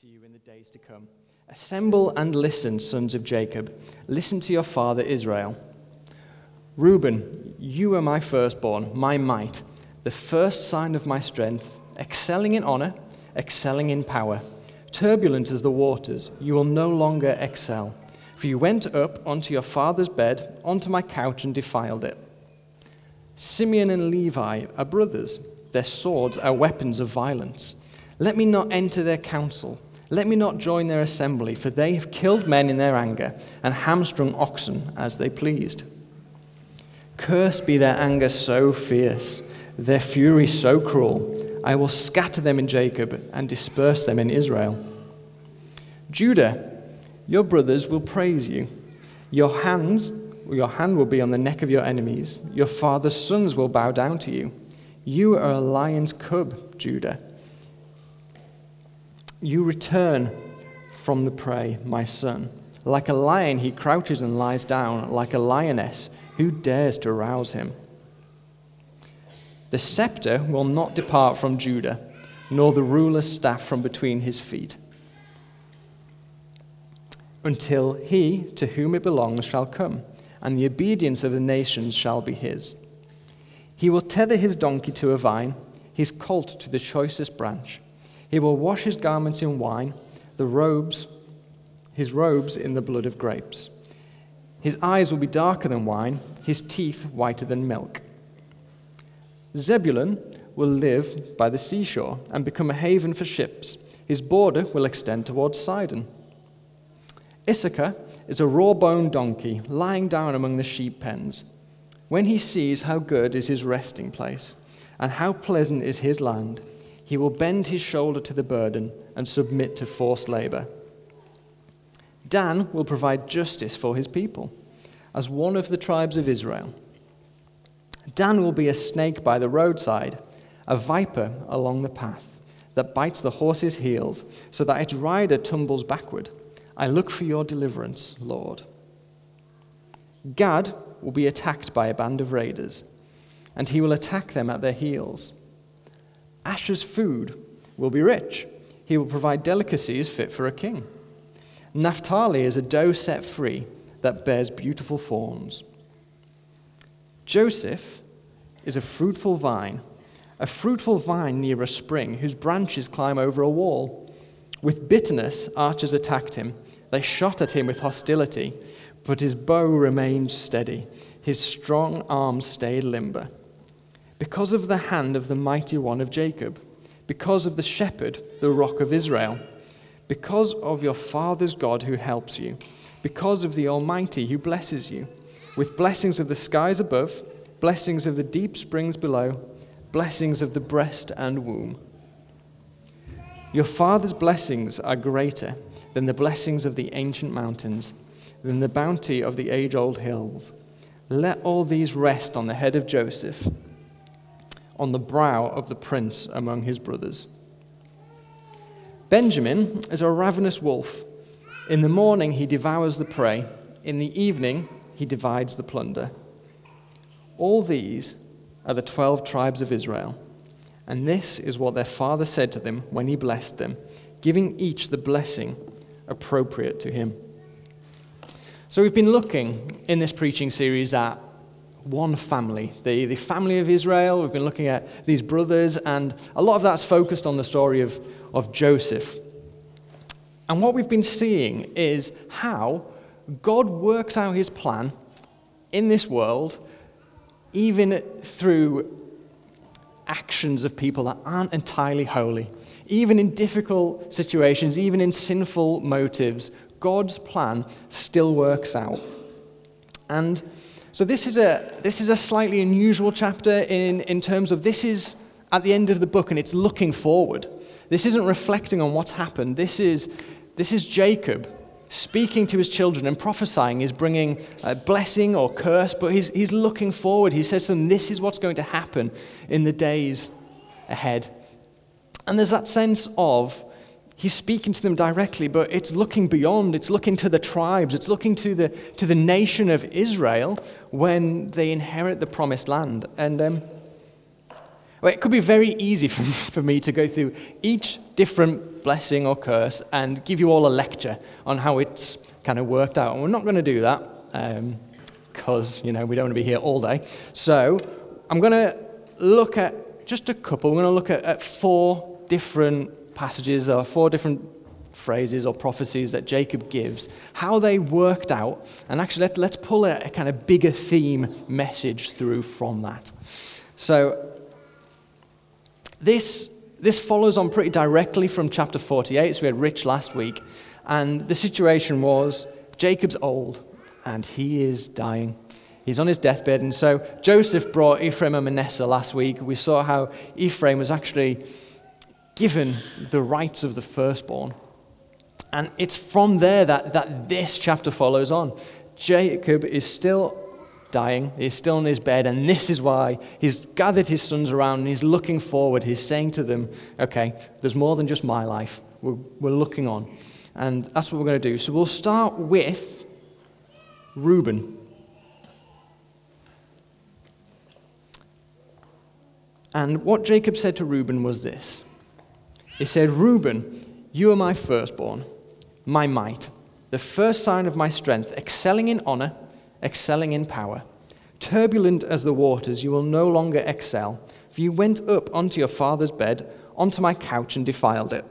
to you in the days to come. Assemble and listen, sons of Jacob. Listen to your father Israel. Reuben, you are my firstborn, my might, the first sign of my strength, excelling in honor, excelling in power. Turbulent as the waters, you will no longer excel. For you went up onto your father's bed, onto my couch, and defiled it. Simeon and Levi are brothers. Their swords are weapons of violence. Let me not enter their council. Let me not join their assembly, for they have killed men in their anger and hamstrung oxen as they pleased. Cursed be their anger so fierce, their fury so cruel. I will scatter them in Jacob and disperse them in Israel. Judah, your brothers will praise you. Your hands, your hand will be on the neck of your enemies. Your father's sons will bow down to you. You are a lion's cub, Judah. You return from the prey, my son. Like a lion, he crouches and lies down. Like a lioness, who dares to rouse him? The scepter will not depart from Judah, nor the ruler's staff from between his feet, until he to whom it belongs shall come, and the obedience of the nations shall be his. He will tether his donkey to a vine, his colt to the choicest branch. He will wash his garments in wine, the robes, his robes in the blood of grapes. His eyes will be darker than wine, his teeth whiter than milk. Zebulun will live by the seashore and become a haven for ships. His border will extend towards Sidon. Issachar is a raw boned donkey lying down among the sheep pens. When he sees how good is his resting place and how pleasant is his land, he will bend his shoulder to the burden and submit to forced labor. Dan will provide justice for his people as one of the tribes of Israel. Dan will be a snake by the roadside, a viper along the path that bites the horse's heels so that its rider tumbles backward. I look for your deliverance, Lord. Gad will be attacked by a band of raiders, and he will attack them at their heels. Asher's food will be rich. He will provide delicacies fit for a king. Naphtali is a doe set free that bears beautiful forms. Joseph is a fruitful vine, a fruitful vine near a spring whose branches climb over a wall. With bitterness, archers attacked him. They shot at him with hostility, but his bow remained steady. His strong arms stayed limber because of the hand of the mighty one of Jacob, because of the shepherd, the rock of Israel, because of your father's God who helps you, because of the Almighty who blesses you, with blessings of the skies above, blessings of the deep springs below, blessings of the breast and womb. Your father's blessings are greater than the blessings of the ancient mountains, than the bounty of the age old hills. Let all these rest on the head of Joseph on the brow of the prince among his brothers. Benjamin is a ravenous wolf. In the morning, he devours the prey. In the evening, he divides the plunder. All these are the twelve tribes of Israel. And this is what their father said to them when he blessed them, giving each the blessing appropriate to him. So, we've been looking in this preaching series at one family, the, the family of Israel. We've been looking at these brothers, and a lot of that's focused on the story of, of Joseph. And what we've been seeing is how God works out his plan in this world, even through actions of people that aren't entirely holy. Even in difficult situations, even in sinful motives, God's plan still works out. And so this is a, this is a slightly unusual chapter in, in terms of this is at the end of the book and it's looking forward. This isn't reflecting on what's happened. This is, this is Jacob speaking to his children and prophesying. He's bringing a blessing or curse, but he's, he's looking forward. He says to them, This is what's going to happen in the days ahead. And there's that sense of he's speaking to them directly, but it's looking beyond. It's looking to the tribes. It's looking to the, to the nation of Israel when they inherit the promised land. And, um, Well, it could be very easy for, for me to go through each different blessing or curse and give you all a lecture on how it's kind of worked out. And we're not going to do that because, um, you know, we don't want to be here all day. So I'm going to look at just a couple. We're going to look at, at four different passages or four different phrases or prophecies that Jacob gives, how they worked out, and actually let, let's pull a, a kind of bigger theme message through from that. So this, this follows on pretty directly from chapter 48. So we had Rich last week. And the situation was Jacob's old and he is dying. He's on his deathbed. And so Joseph brought Ephraim and Manasseh last week. We saw how Ephraim was actually given the rights of the firstborn. And it's from there that, that this chapter follows on. Jacob is still dying. He's still in his bed, and this is why he's gathered his sons around and he's looking forward. He's saying to them, Okay, there's more than just my life. We're, we're looking on. And that's what we're going to do. So we'll start with Reuben. And what Jacob said to Reuben was this He said, Reuben, you are my firstborn, my might, the first sign of my strength, excelling in honor excelling in power. Turbulent as the waters, you will no longer excel, for you went up onto your father's bed, onto my couch, and defiled it.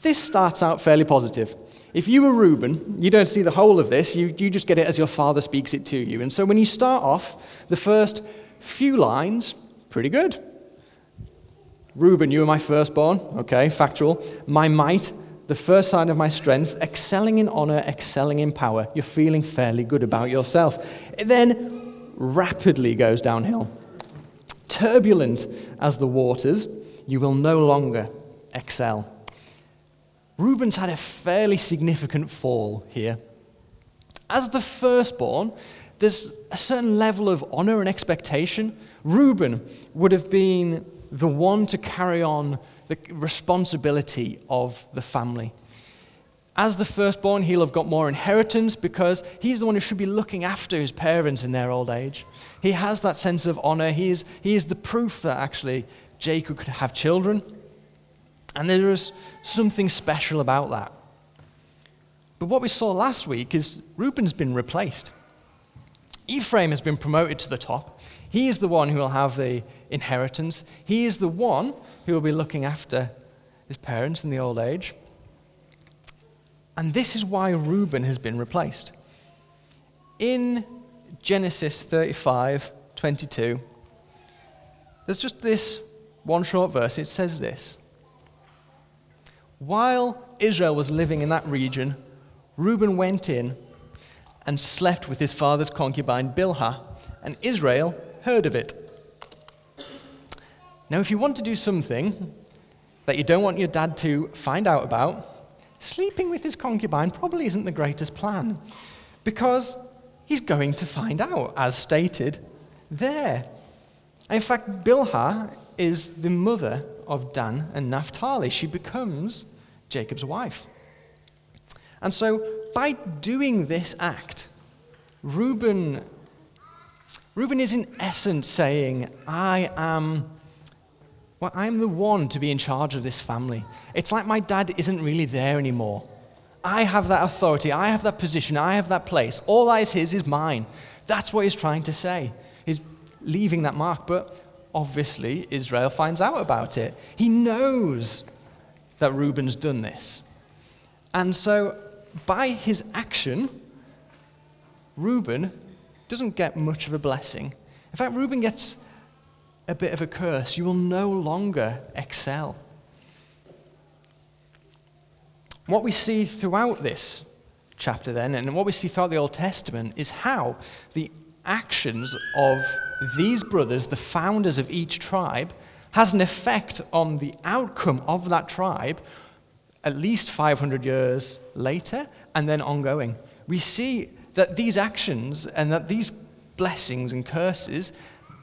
This starts out fairly positive. If you were Reuben, you don't see the whole of this, you, you just get it as your father speaks it to you. And so when you start off, the first few lines, pretty good. Reuben, you are my firstborn, okay, factual. My might, the first sign of my strength, excelling in honor, excelling in power. You're feeling fairly good about yourself. It then rapidly goes downhill. Turbulent as the waters, you will no longer excel. Reuben's had a fairly significant fall here. As the firstborn, there's a certain level of honor and expectation. Reuben would have been the one to carry on the responsibility of the family. As the firstborn, he'll have got more inheritance because he's the one who should be looking after his parents in their old age. He has that sense of honor. He is, he is the proof that actually Jacob could have children. And there is something special about that. But what we saw last week is Reuben's been replaced. Ephraim has been promoted to the top. He is the one who will have the inheritance. He is the one who will be looking after his parents in the old age. And this is why Reuben has been replaced. In Genesis 35 22, there's just this one short verse. It says this While Israel was living in that region, Reuben went in and slept with his father's concubine Bilhah, and Israel heard of it. Now, if you want to do something that you don't want your dad to find out about, sleeping with his concubine probably isn't the greatest plan because he's going to find out, as stated there. In fact, Bilhah is the mother of Dan and Naphtali. She becomes Jacob's wife. And so, by doing this act, Reuben, Reuben is in essence saying, I am well, I'm the one to be in charge of this family. It's like my dad isn't really there anymore. I have that authority, I have that position, I have that place. All that is his is mine. That's what he's trying to say. He's leaving that mark, but obviously Israel finds out about it. He knows that Reuben's done this. And so, by his action, Reuben doesn't get much of a blessing. In fact, Reuben gets a bit of a curse. You will no longer excel. What we see throughout this chapter, then, and what we see throughout the Old Testament, is how the actions of these brothers, the founders of each tribe, has an effect on the outcome of that tribe at least 500 years later and then ongoing. We see that these actions and that these blessings and curses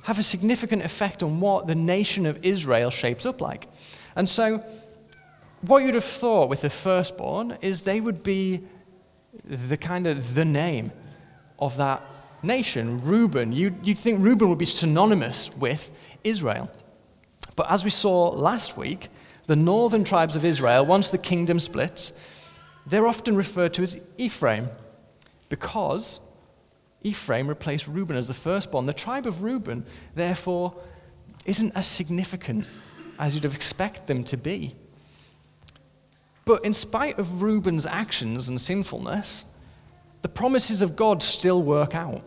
have a significant effect on what the nation of Israel shapes up like. And so, what you'd have thought with the firstborn is they would be the kind of the name of that nation, Reuben. You'd, you'd think Reuben would be synonymous with Israel. But as we saw last week, the northern tribes of Israel, once the kingdom splits, they're often referred to as Ephraim because Ephraim replaced Reuben as the firstborn. The tribe of Reuben, therefore, isn't as significant as you'd have expected them to be. But in spite of Reuben's actions and sinfulness, the promises of God still work out.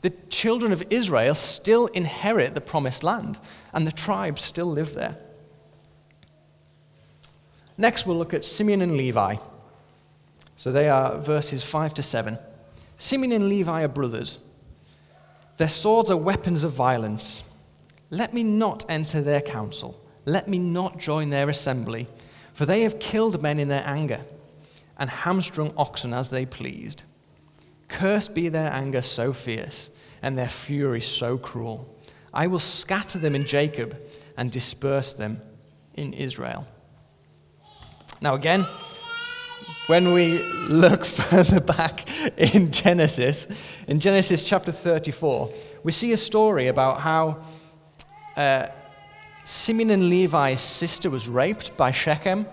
The children of Israel still inherit the promised land, and the tribes still live there. Next, we'll look at Simeon and Levi. So they are verses 5 to 7. Simeon and Levi are brothers. Their swords are weapons of violence. Let me not enter their council. Let me not join their assembly, for they have killed men in their anger and hamstrung oxen as they pleased. Cursed be their anger so fierce and their fury so cruel. I will scatter them in Jacob and disperse them in Israel. Now, again, when we look further back in Genesis, in Genesis chapter 34, we see a story about how uh, Simeon and Levi's sister was raped by Shechem.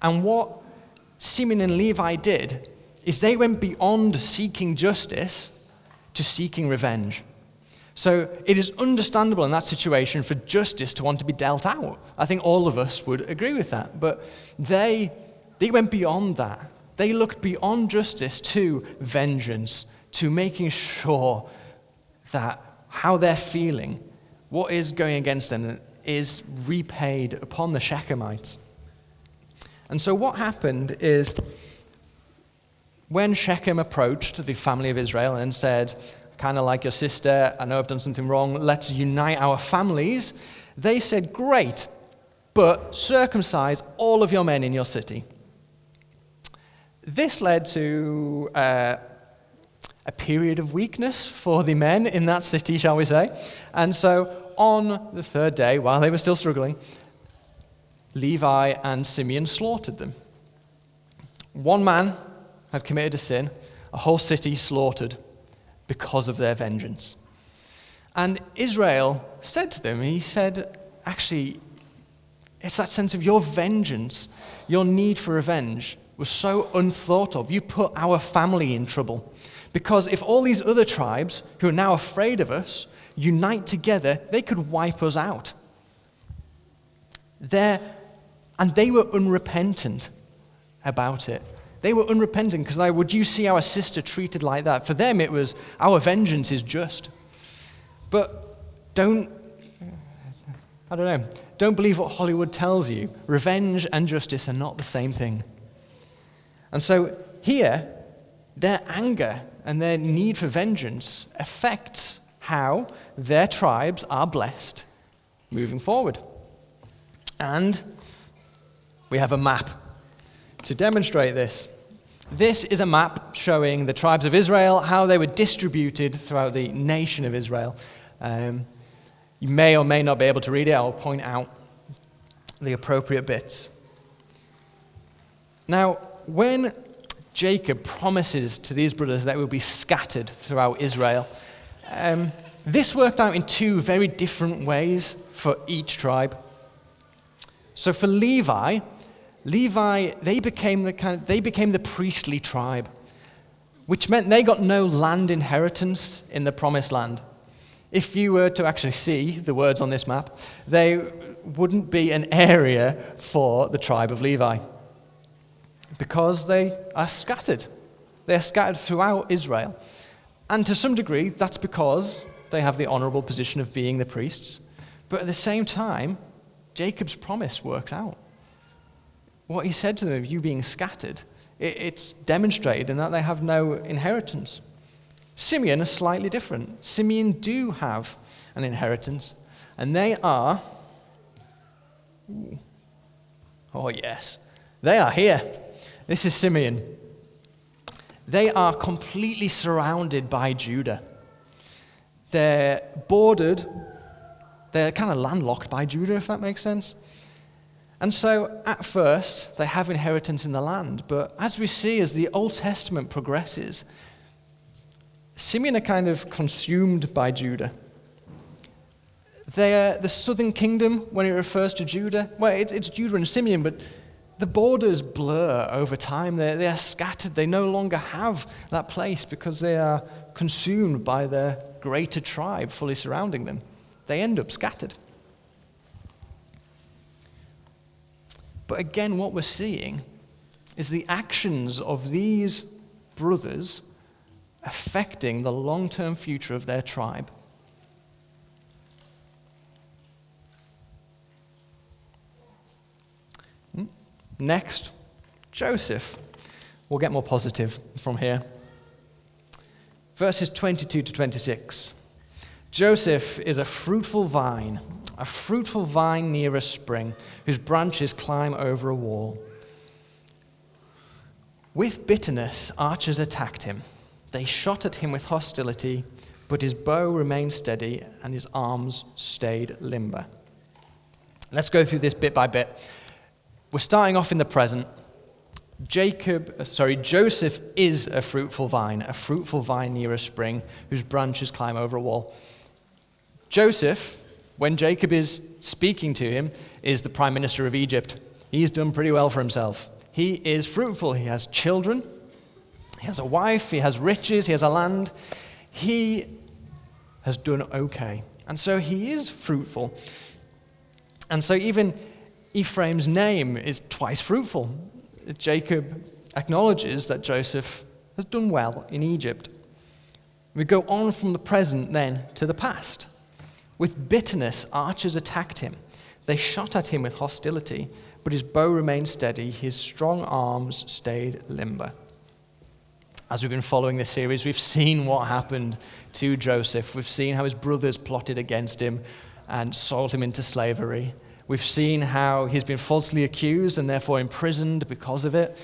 And what Simeon and Levi did is they went beyond seeking justice to seeking revenge. So it is understandable in that situation for justice to want to be dealt out. I think all of us would agree with that. But they, they went beyond that. They looked beyond justice to vengeance, to making sure that how they're feeling, what is going against them, is repaid upon the Shechemites. And so what happened is when Shechem approached the family of Israel and said, kind of like your sister, I know I've done something wrong, let's unite our families, they said, Great, but circumcise all of your men in your city. This led to uh, a period of weakness for the men in that city, shall we say. And so on the third day, while they were still struggling, Levi and Simeon slaughtered them. One man had committed a sin, a whole city slaughtered because of their vengeance. And Israel said to them, He said, actually, it's that sense of your vengeance, your need for revenge was so unthought of. You put our family in trouble. Because if all these other tribes who are now afraid of us unite together, they could wipe us out. They're, and they were unrepentant about it. They were unrepentant because, like, would you see our sister treated like that? For them, it was, our vengeance is just. But don't, I don't know, don't believe what Hollywood tells you. Revenge and justice are not the same thing. And so here, their anger and their need for vengeance affects how their tribes are blessed moving forward. And we have a map to demonstrate this. This is a map showing the tribes of Israel, how they were distributed throughout the nation of Israel. Um, you may or may not be able to read it. I'll point out the appropriate bits. Now, when Jacob promises to these brothers that will be scattered throughout Israel, um, this worked out in two very different ways for each tribe. So for Levi, Levi, they became the, kind of, they became the priestly tribe, which meant they got no land inheritance in the promised land. If you were to actually see the words on this map, they wouldn't be an area for the tribe of Levi because they are scattered. They are scattered throughout Israel. And to some degree, that's because they have the honorable position of being the priests. But at the same time, Jacob's promise works out what he said to them, of you being scattered, it's demonstrated in that they have no inheritance. Simeon is slightly different. Simeon do have an inheritance, and they are. Oh, yes. They are here. This is Simeon. They are completely surrounded by Judah. They're bordered, they're kind of landlocked by Judah, if that makes sense. And so, at first, they have inheritance in the land. But as we see, as the Old Testament progresses, Simeon are kind of consumed by Judah. They're the southern kingdom, when it refers to Judah, well, it's Judah and Simeon, but the borders blur over time. They're, they are scattered. They no longer have that place because they are consumed by the greater tribe fully surrounding them. They end up scattered. But again, what we're seeing is the actions of these brothers affecting the long term future of their tribe. Next, Joseph. We'll get more positive from here. Verses 22 to 26. Joseph is a fruitful vine, a fruitful vine near a spring, whose branches climb over a wall. With bitterness, archers attacked him. They shot at him with hostility, but his bow remained steady and his arms stayed limber. Let's go through this bit by bit. We're starting off in the present. Jacob, uh, sorry, Joseph is a fruitful vine, a fruitful vine near a spring whose branches climb over a wall. Joseph, when Jacob is speaking to him, is the prime minister of Egypt. He's done pretty well for himself. He is fruitful. He has children, he has a wife, he has riches, he has a land. He has done okay. And so he is fruitful. And so even Ephraim's name is twice fruitful. Jacob acknowledges that Joseph has done well in Egypt. We go on from the present then to the past. With bitterness, archers attacked him. They shot at him with hostility, but his bow remained steady, his strong arms stayed limber. As we've been following this series, we've seen what happened to Joseph. We've seen how his brothers plotted against him and sold him into slavery. We've seen how he's been falsely accused and therefore imprisoned because of it.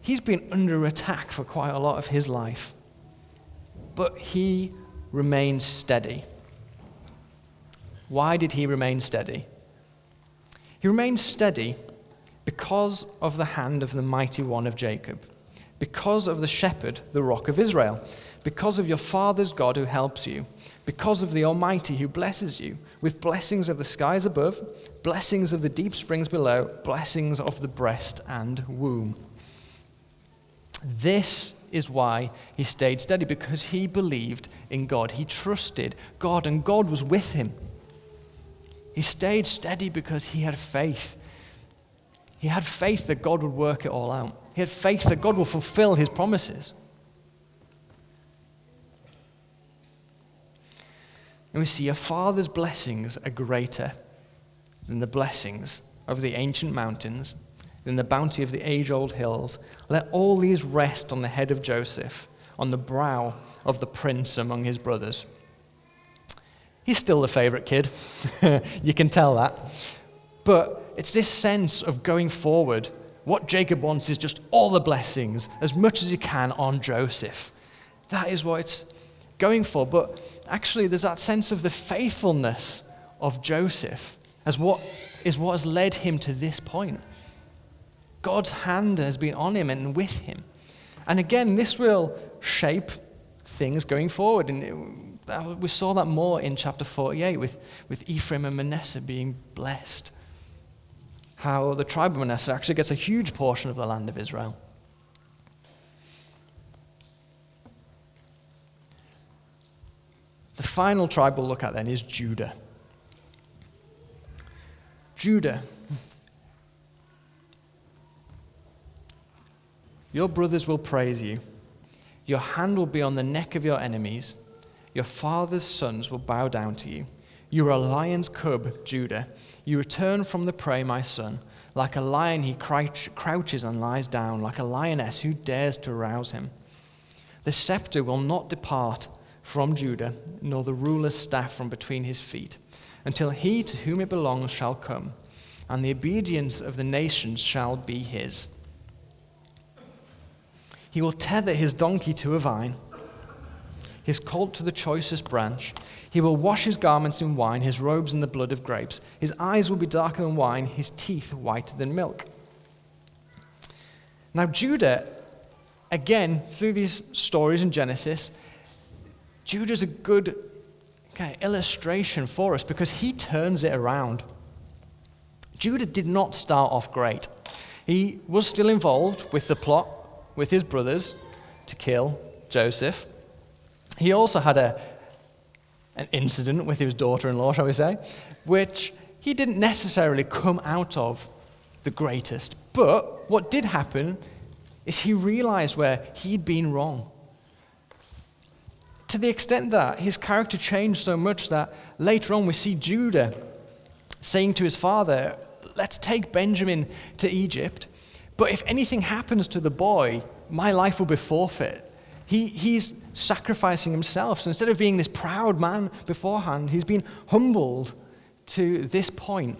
He's been under attack for quite a lot of his life. But he remained steady. Why did he remain steady? He remained steady because of the hand of the mighty one of Jacob, because of the shepherd, the rock of Israel, because of your father's God who helps you, because of the Almighty who blesses you with blessings of the skies above, blessings of the deep springs below, blessings of the breast and womb. This is why he stayed steady, because he believed in God. He trusted God, and God was with him. He stayed steady because he had faith. He had faith that God would work it all out. He had faith that God will fulfill his promises. And we see a father's blessings are greater than the blessings of the ancient mountains, than the bounty of the age old hills. Let all these rest on the head of Joseph, on the brow of the prince among his brothers. He's still the favorite kid. you can tell that. But it's this sense of going forward. What Jacob wants is just all the blessings, as much as he can, on Joseph. That is what it's going for. But actually, there's that sense of the faithfulness of Joseph as what is what has led him to this point. God's hand has been on him and with him. And again, this will shape things going forward. And uh, we saw that more in chapter 48 with, with Ephraim and Manasseh being blessed. How the tribe of Manasseh actually gets a huge portion of the land of Israel. The final tribe we'll look at then is Judah. Judah. Your brothers will praise you. Your hand will be on the neck of your enemies. Your father's sons will bow down to you. You are a lion's cub, Judah. You return from the prey, my son. Like a lion, he crouch, crouches and lies down, like a lioness who dares to rouse him. The scepter will not depart from Judah, nor the ruler's staff from between his feet, until he to whom it belongs shall come, and the obedience of the nations shall be his. He will tether his donkey to a vine his colt to the choicest branch. He will wash his garments in wine, his robes in the blood of grapes. His eyes will be darker than wine, his teeth whiter than milk. Now, Judah, again, through these stories in Genesis, Judah's a good kind of illustration for us because he turns it around. Judah did not start off great. He was still involved with the plot with his brothers to kill Joseph. He also had a, an incident with his daughter in law, shall we say, which he didn't necessarily come out of the greatest. But what did happen is he realized where he'd been wrong. To the extent that his character changed so much that later on we see Judah saying to his father, Let's take Benjamin to Egypt, but if anything happens to the boy, my life will be forfeit. He, he's sacrificing himself. So instead of being this proud man beforehand, he's been humbled to this point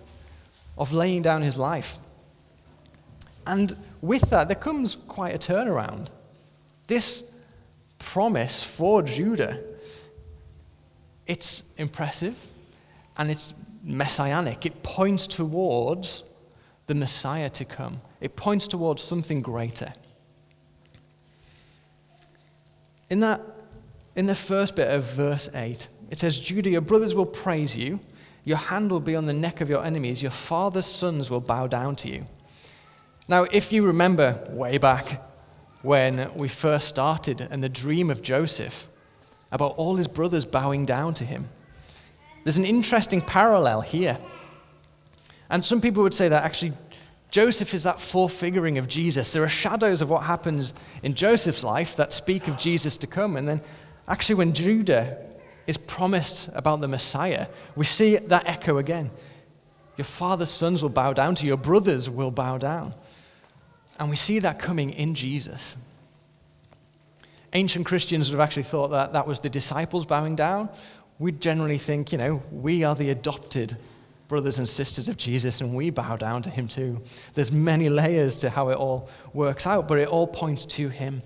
of laying down his life. And with that, there comes quite a turnaround. This promise for Judah, it's impressive and it's messianic. It points towards the Messiah to come, it points towards something greater. In, that, in the first bit of verse 8, it says, Judah, your brothers will praise you. Your hand will be on the neck of your enemies. Your father's sons will bow down to you. Now, if you remember way back when we first started and the dream of Joseph about all his brothers bowing down to him, there's an interesting parallel here. And some people would say that actually Joseph is that forefiguring of Jesus. There are shadows of what happens in Joseph's life that speak of Jesus to come. And then, actually, when Judah is promised about the Messiah, we see that echo again. Your father's sons will bow down to you, your brothers will bow down. And we see that coming in Jesus. Ancient Christians would have actually thought that that was the disciples bowing down. We generally think, you know, we are the adopted brothers and sisters of Jesus, and we bow down to him too. There's many layers to how it all works out, but it all points to him.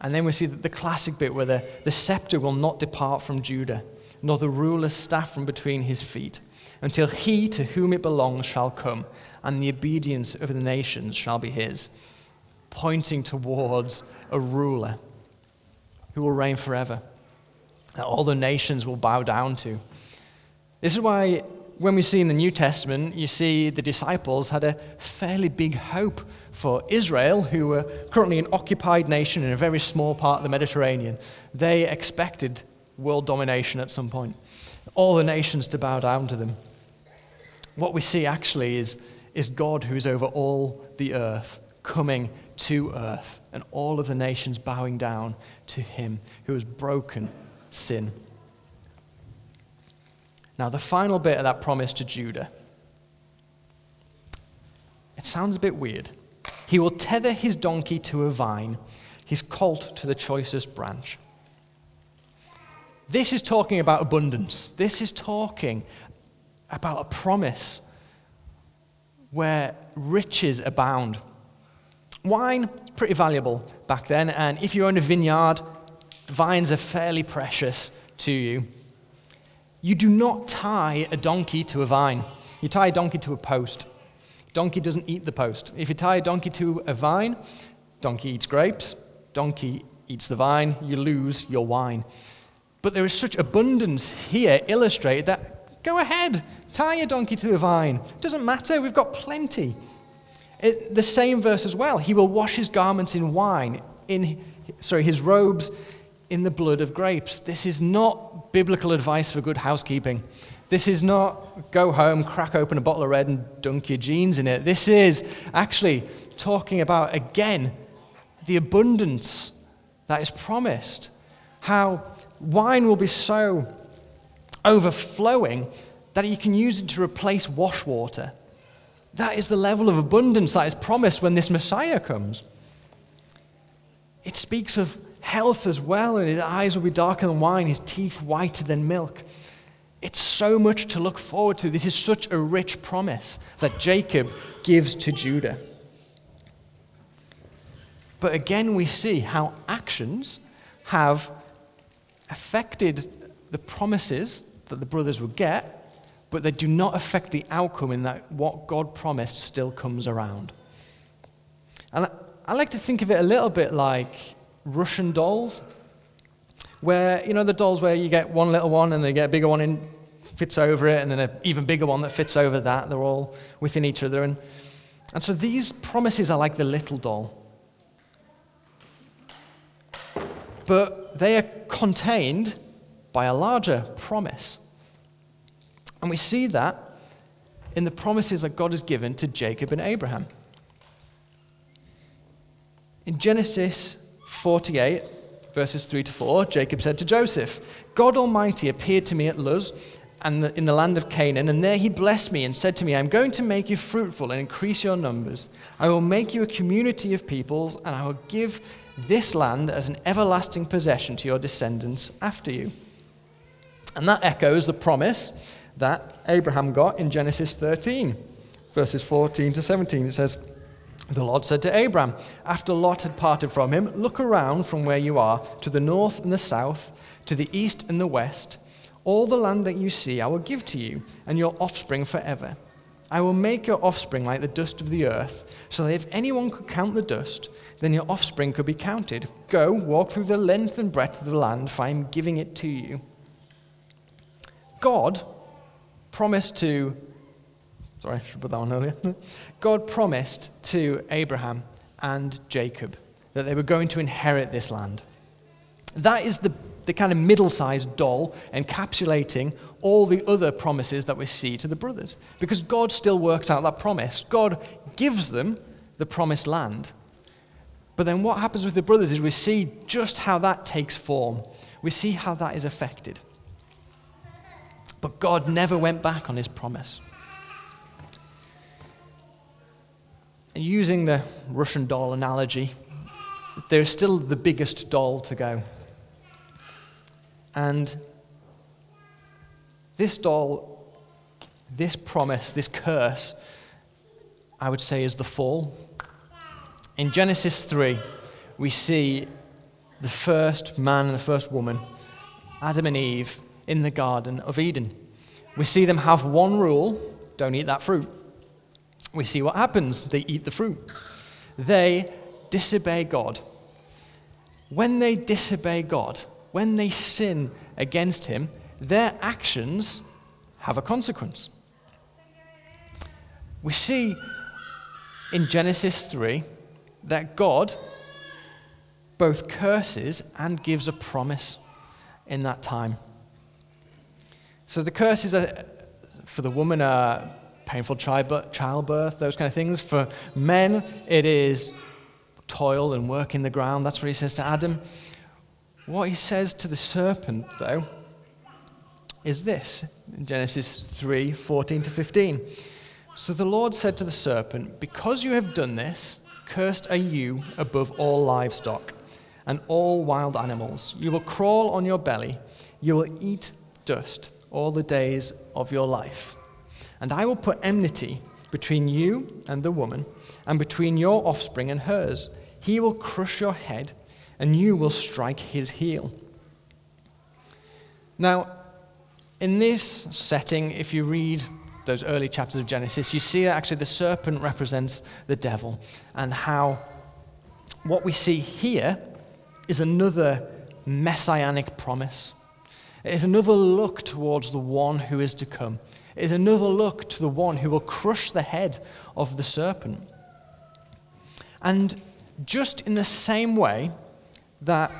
And then we see that the classic bit where the, the scepter will not depart from Judah, nor the ruler's staff from between his feet, until he to whom it belongs shall come, and the obedience of the nations shall be his, pointing towards a ruler who will reign forever that all the nations will bow down to. This is why, when we see in the New Testament, you see the disciples had a fairly big hope for Israel, who were currently an occupied nation in a very small part of the Mediterranean. They expected world domination at some point, all the nations to bow down to them. What we see actually is, is God who is over all the earth coming to earth, and all of the nations bowing down to him who has broken sin. Now, the final bit of that promise to Judah, it sounds a bit weird. He will tether his donkey to a vine, his colt to the choicest branch. This is talking about abundance. This is talking about a promise where riches abound. Wine, pretty valuable back then, and if you own a vineyard, Vines are fairly precious to you. You do not tie a donkey to a vine. You tie a donkey to a post. Donkey doesn't eat the post. If you tie a donkey to a vine, donkey eats grapes, donkey eats the vine, you lose your wine. But there is such abundance here illustrated that go ahead, tie your donkey to the vine. Doesn't matter, we've got plenty. It, the same verse as well. He will wash his garments in wine, in sorry, his robes in the blood of grapes. This is not biblical advice for good housekeeping. This is not go home, crack open a bottle of red, and dunk your jeans in it. This is actually talking about, again, the abundance that is promised. How wine will be so overflowing that you can use it to replace wash water. That is the level of abundance that is promised when this Messiah comes. It speaks of health as well, and his eyes will be darker than wine, his teeth whiter than milk. It's so much to look forward to. This is such a rich promise that Jacob gives to Judah. But again, we see how actions have affected the promises that the brothers would get, but they do not affect the outcome in that what God promised still comes around. And I like to think of it a little bit like Russian dolls, where, you know, the dolls where you get one little one and they get a bigger one in, fits over it, and then an even bigger one that fits over that. They're all within each other. And, and so these promises are like the little doll. But they are contained by a larger promise. And we see that in the promises that God has given to Jacob and Abraham. In Genesis 48, verses 3 to 4, Jacob said to Joseph, God Almighty appeared to me at Luz and in the land of Canaan, and there he blessed me and said to me, I'm going to make you fruitful and increase your numbers. I will make you a community of peoples, and I will give this land as an everlasting possession to your descendants after you. And that echoes the promise that Abraham got in Genesis 13, verses 14 to 17. It says, The Lord said to Abraham, after Lot had parted from him, Look around from where you are to the north and the south, to the east and the west. All the land that you see I will give to you and your offspring forever. I will make your offspring like the dust of the earth, so that if anyone could count the dust, then your offspring could be counted. Go, walk through the length and breadth of the land, for I am giving it to you. God promised to, sorry, I should put that one earlier. God promised to Abraham and Jacob that they were going to inherit this land. That is the, the kind of middle sized doll encapsulating all the other promises that we see to the brothers. Because God still works out that promise. God gives them the promised land. But then what happens with the brothers is we see just how that takes form. We see how that is affected. But God never went back on his promise. And using the Russian doll analogy, there's still the biggest doll to go. And this doll, this promise, this curse, I would say is the fall. In Genesis 3, we see the first man and the first woman, Adam and Eve, in the Garden of Eden. We see them have one rule don't eat that fruit. We see what happens they eat the fruit. They disobey God. When they disobey God, when they sin against Him, their actions have a consequence. We see in Genesis 3 that God both curses and gives a promise in that time. So the curses are, for the woman are painful childbirth, those kind of things. For men, it is toil and work in the ground. That's what he says to Adam. What he says to the serpent, though, is this Genesis 3 14 to 15. So the Lord said to the serpent, Because you have done this, cursed are you above all livestock and all wild animals. You will crawl on your belly, you will eat dust all the days of your life. And I will put enmity between you and the woman, and between your offspring and hers. He will crush your head, and you will strike his heel. Now, in this setting, if you read those early chapters of Genesis, you see that actually the serpent represents the devil, and how what we see here is another messianic promise it is another look towards the one who is to come. It is another look to the one who will crush the head of the serpent. And just in the same way that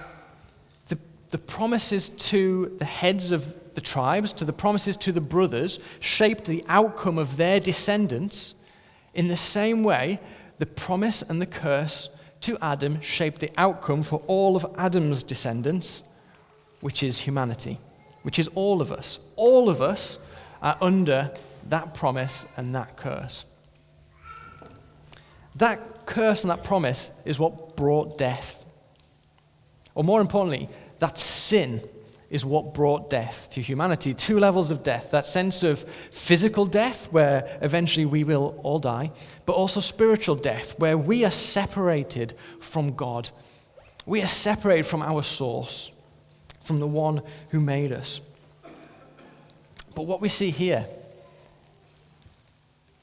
the, the promises to the heads of the tribes, to the promises to the brothers, shaped the outcome of their descendants, in the same way, the promise and the curse to Adam shaped the outcome for all of Adam's descendants, which is humanity which is all of us. All of us are under that promise and that curse. That curse and that promise is what brought death. Or more importantly, that sin is what brought death to humanity. Two levels of death that sense of physical death, where eventually we will all die, but also spiritual death, where we are separated from God. We are separated from our source from the one who made us. But what we see here,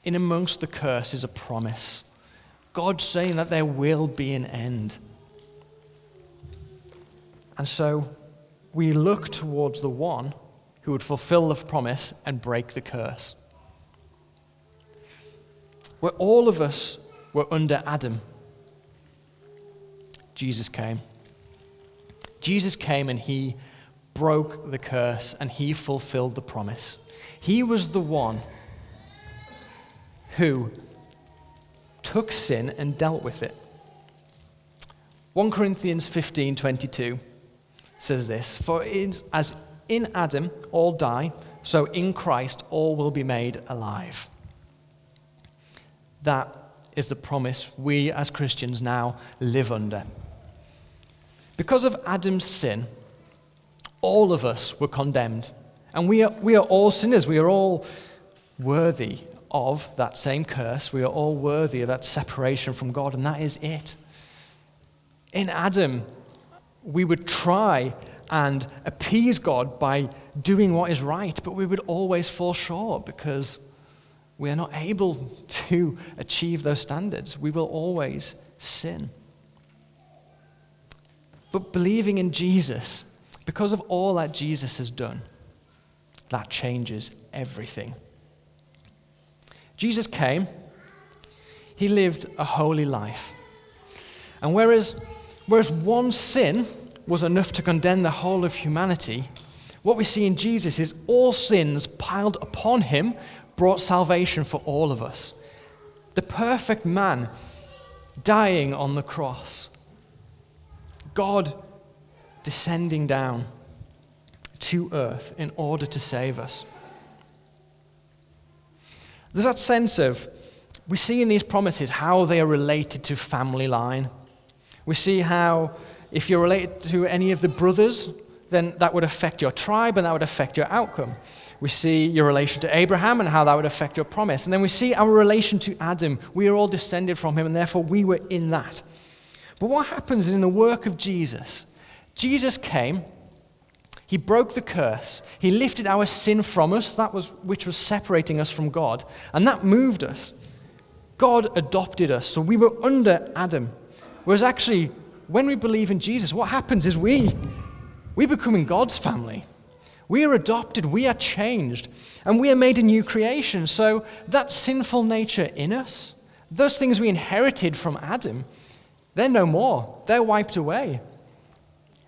in amongst the curse, is a promise. God saying that there will be an end. And so we look towards the one who would fulfill the promise and break the curse. Where all of us were under Adam, Jesus came. Jesus came and he broke the curse and he fulfilled the promise. He was the one who took sin and dealt with it. 1 Corinthians 15:22 says this, for as in Adam all die, so in Christ all will be made alive. That is the promise we as Christians now live under. Because of Adam's sin, all of us were condemned. And we are, we are all sinners. We are all worthy of that same curse. We are all worthy of that separation from God, and that is it. In Adam, we would try and appease God by doing what is right, but we would always fall short because we are not able to achieve those standards. We will always sin. But believing in Jesus, because of all that Jesus has done, that changes everything. Jesus came, he lived a holy life. And whereas, whereas one sin was enough to condemn the whole of humanity, what we see in Jesus is all sins piled upon him brought salvation for all of us. The perfect man dying on the cross God descending down to earth in order to save us. There's that sense of, we see in these promises how they are related to family line. We see how, if you're related to any of the brothers, then that would affect your tribe and that would affect your outcome. We see your relation to Abraham and how that would affect your promise. And then we see our relation to Adam. We are all descended from him, and therefore we were in that. But what happens in the work of Jesus? Jesus came, he broke the curse, he lifted our sin from us, that was which was separating us from God, and that moved us. God adopted us, so we were under Adam. Whereas actually, when we believe in Jesus, what happens is we we become in God's family. We are adopted, we are changed, and we are made a new creation. So that sinful nature in us, those things we inherited from Adam, they're no more. They're wiped away.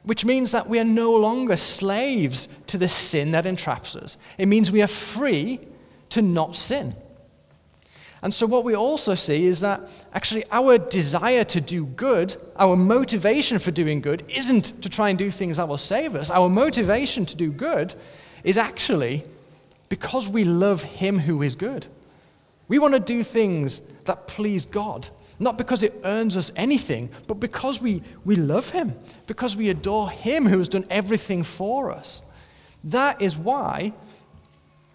Which means that we are no longer slaves to the sin that entraps us. It means we are free to not sin. And so, what we also see is that actually our desire to do good, our motivation for doing good, isn't to try and do things that will save us. Our motivation to do good is actually because we love Him who is good. We want to do things that please God. Not because it earns us anything, but because we, we love Him, because we adore Him who has done everything for us. That is why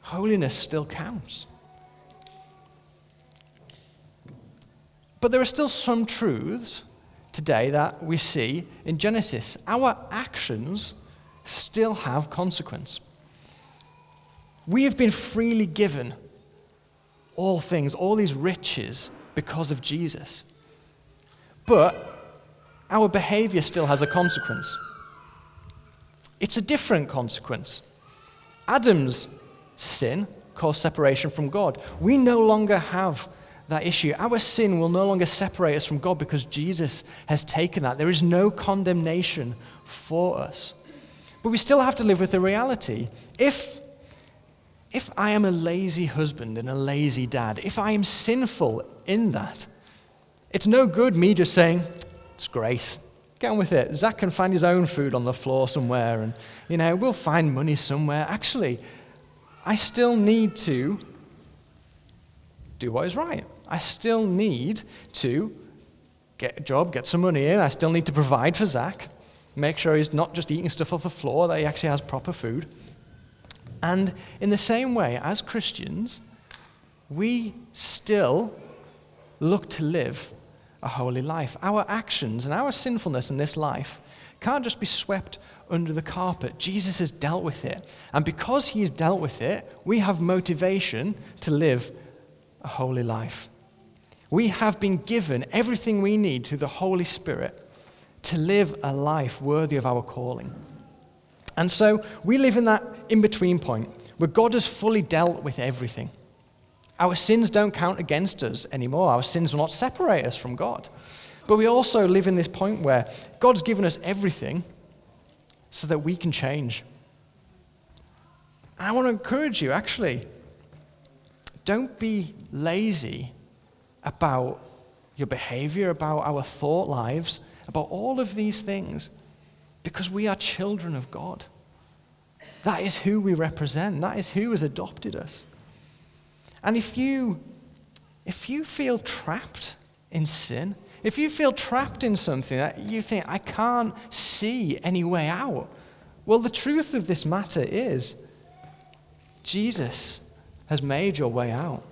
holiness still counts. But there are still some truths today that we see in Genesis. Our actions still have consequence. We have been freely given all things, all these riches because of Jesus. But our behavior still has a consequence. It's a different consequence. Adam's sin caused separation from God. We no longer have that issue. Our sin will no longer separate us from God because Jesus has taken that. There is no condemnation for us. But we still have to live with the reality. If if I am a lazy husband and a lazy dad, if I am sinful in that, it's no good me just saying, it's grace. Get on with it. Zach can find his own food on the floor somewhere, and, you know, we'll find money somewhere. Actually, I still need to do what is right. I still need to get a job, get some money in. I still need to provide for Zach, make sure he's not just eating stuff off the floor, that he actually has proper food. And in the same way, as Christians, we still look to live a holy life. Our actions and our sinfulness in this life can't just be swept under the carpet. Jesus has dealt with it. And because he's dealt with it, we have motivation to live a holy life. We have been given everything we need through the Holy Spirit to live a life worthy of our calling. And so we live in that in between point where God has fully dealt with everything. Our sins don't count against us anymore. Our sins will not separate us from God. But we also live in this point where God's given us everything so that we can change. I want to encourage you, actually, don't be lazy about your behavior, about our thought lives, about all of these things, because we are children of God. That is who we represent, that is who has adopted us. And if you, if you feel trapped in sin, if you feel trapped in something that you think, I can't see any way out, well, the truth of this matter is Jesus has made your way out.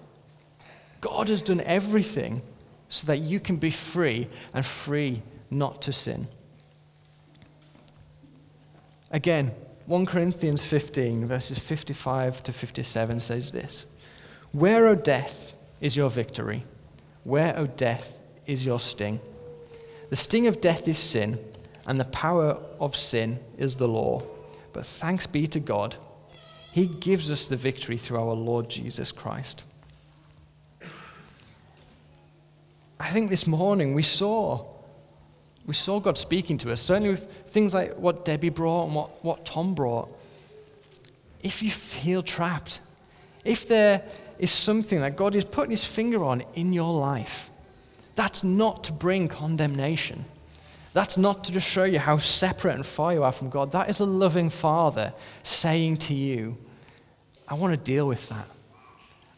God has done everything so that you can be free and free not to sin. Again, 1 Corinthians 15, verses 55 to 57 says this Where, O death, is your victory? Where, O death, is your sting? The sting of death is sin, and the power of sin is the law. But thanks be to God, He gives us the victory through our Lord Jesus Christ. I think this morning we saw we saw God speaking to us, certainly with things like what Debbie brought and what, what Tom brought. If you feel trapped, if there is something that God is putting his finger on in your life, that's not to bring condemnation. That's not to just show you how separate and far you are from God. That is a loving Father saying to you, I want to deal with that.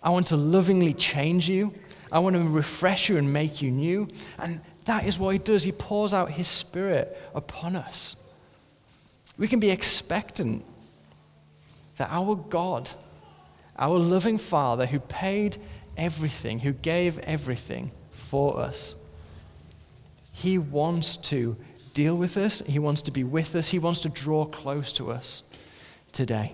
I want to lovingly change you. I want to refresh you and make you new. And that is what He does. He pours out His Spirit upon us. We can be expectant that our God, our loving Father, who paid everything, who gave everything for us, He wants to deal with us, He wants to be with us, He wants to draw close to us today.